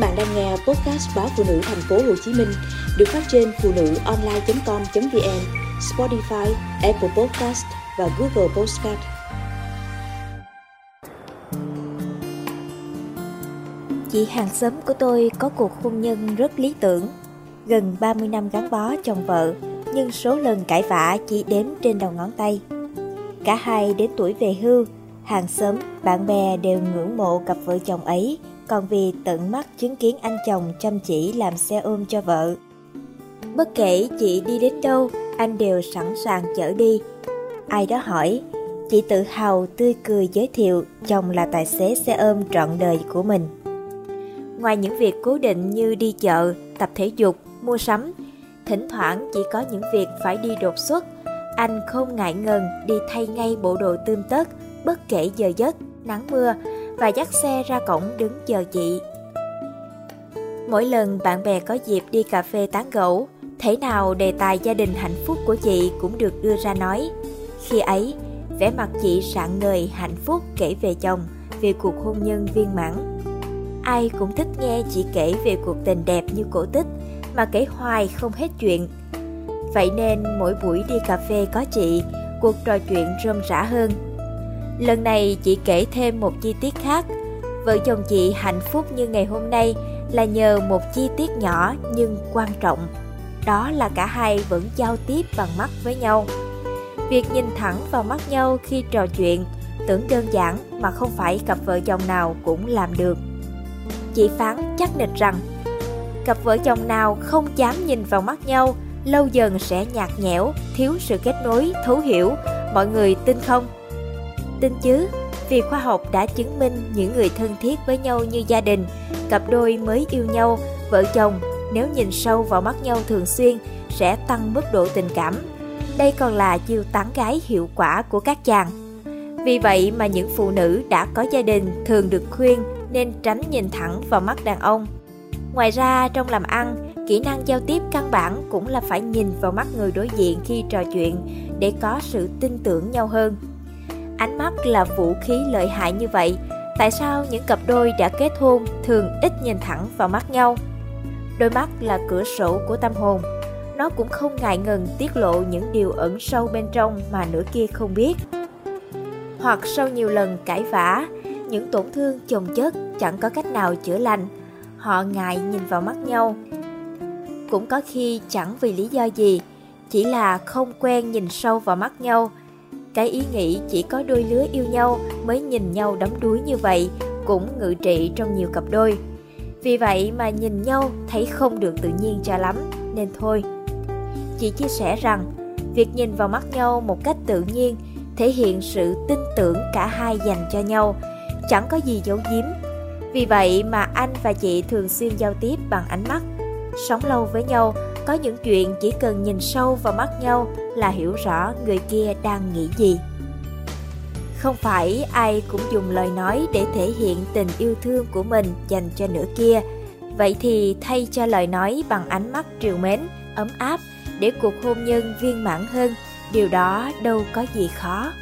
bạn đang nghe podcast báo phụ nữ thành phố Hồ Chí Minh được phát trên phụ nữ online.com.vn, Spotify, Apple Podcast và Google Podcast. Chị hàng xóm của tôi có cuộc hôn nhân rất lý tưởng, gần 30 năm gắn bó chồng vợ, nhưng số lần cãi vã chỉ đếm trên đầu ngón tay. Cả hai đến tuổi về hưu, hàng xóm, bạn bè đều ngưỡng mộ cặp vợ chồng ấy còn vì tận mắt chứng kiến anh chồng chăm chỉ làm xe ôm cho vợ. Bất kể chị đi đến đâu, anh đều sẵn sàng chở đi. Ai đó hỏi, chị tự hào tươi cười giới thiệu chồng là tài xế xe ôm trọn đời của mình. Ngoài những việc cố định như đi chợ, tập thể dục, mua sắm, thỉnh thoảng chỉ có những việc phải đi đột xuất, anh không ngại ngần đi thay ngay bộ đồ tươm tất, bất kể giờ giấc, nắng mưa, và dắt xe ra cổng đứng chờ chị. Mỗi lần bạn bè có dịp đi cà phê tán gẫu, thể nào đề tài gia đình hạnh phúc của chị cũng được đưa ra nói. Khi ấy, vẻ mặt chị sạng ngời hạnh phúc kể về chồng, về cuộc hôn nhân viên mãn. Ai cũng thích nghe chị kể về cuộc tình đẹp như cổ tích, mà kể hoài không hết chuyện. Vậy nên mỗi buổi đi cà phê có chị, cuộc trò chuyện rôm rã hơn Lần này chị kể thêm một chi tiết khác. Vợ chồng chị hạnh phúc như ngày hôm nay là nhờ một chi tiết nhỏ nhưng quan trọng. Đó là cả hai vẫn giao tiếp bằng mắt với nhau. Việc nhìn thẳng vào mắt nhau khi trò chuyện tưởng đơn giản mà không phải cặp vợ chồng nào cũng làm được. Chị phán chắc nịch rằng cặp vợ chồng nào không dám nhìn vào mắt nhau lâu dần sẽ nhạt nhẽo, thiếu sự kết nối, thấu hiểu. Mọi người tin không? Tin chứ, vì khoa học đã chứng minh những người thân thiết với nhau như gia đình, cặp đôi mới yêu nhau, vợ chồng nếu nhìn sâu vào mắt nhau thường xuyên sẽ tăng mức độ tình cảm. Đây còn là chiêu tán gái hiệu quả của các chàng. Vì vậy mà những phụ nữ đã có gia đình thường được khuyên nên tránh nhìn thẳng vào mắt đàn ông. Ngoài ra trong làm ăn, kỹ năng giao tiếp căn bản cũng là phải nhìn vào mắt người đối diện khi trò chuyện để có sự tin tưởng nhau hơn. Ánh mắt là vũ khí lợi hại như vậy, tại sao những cặp đôi đã kết hôn thường ít nhìn thẳng vào mắt nhau? Đôi mắt là cửa sổ của tâm hồn. Nó cũng không ngại ngần tiết lộ những điều ẩn sâu bên trong mà nửa kia không biết. Hoặc sau nhiều lần cãi vã, những tổn thương chồng chất chẳng có cách nào chữa lành, họ ngại nhìn vào mắt nhau. Cũng có khi chẳng vì lý do gì, chỉ là không quen nhìn sâu vào mắt nhau cái ý nghĩ chỉ có đôi lứa yêu nhau mới nhìn nhau đắm đuối như vậy cũng ngự trị trong nhiều cặp đôi. Vì vậy mà nhìn nhau thấy không được tự nhiên cho lắm, nên thôi. Chị chia sẻ rằng, việc nhìn vào mắt nhau một cách tự nhiên thể hiện sự tin tưởng cả hai dành cho nhau, chẳng có gì giấu giếm. Vì vậy mà anh và chị thường xuyên giao tiếp bằng ánh mắt. Sống lâu với nhau, có những chuyện chỉ cần nhìn sâu vào mắt nhau là hiểu rõ người kia đang nghĩ gì. Không phải ai cũng dùng lời nói để thể hiện tình yêu thương của mình dành cho nửa kia. Vậy thì thay cho lời nói bằng ánh mắt trìu mến, ấm áp để cuộc hôn nhân viên mãn hơn, điều đó đâu có gì khó.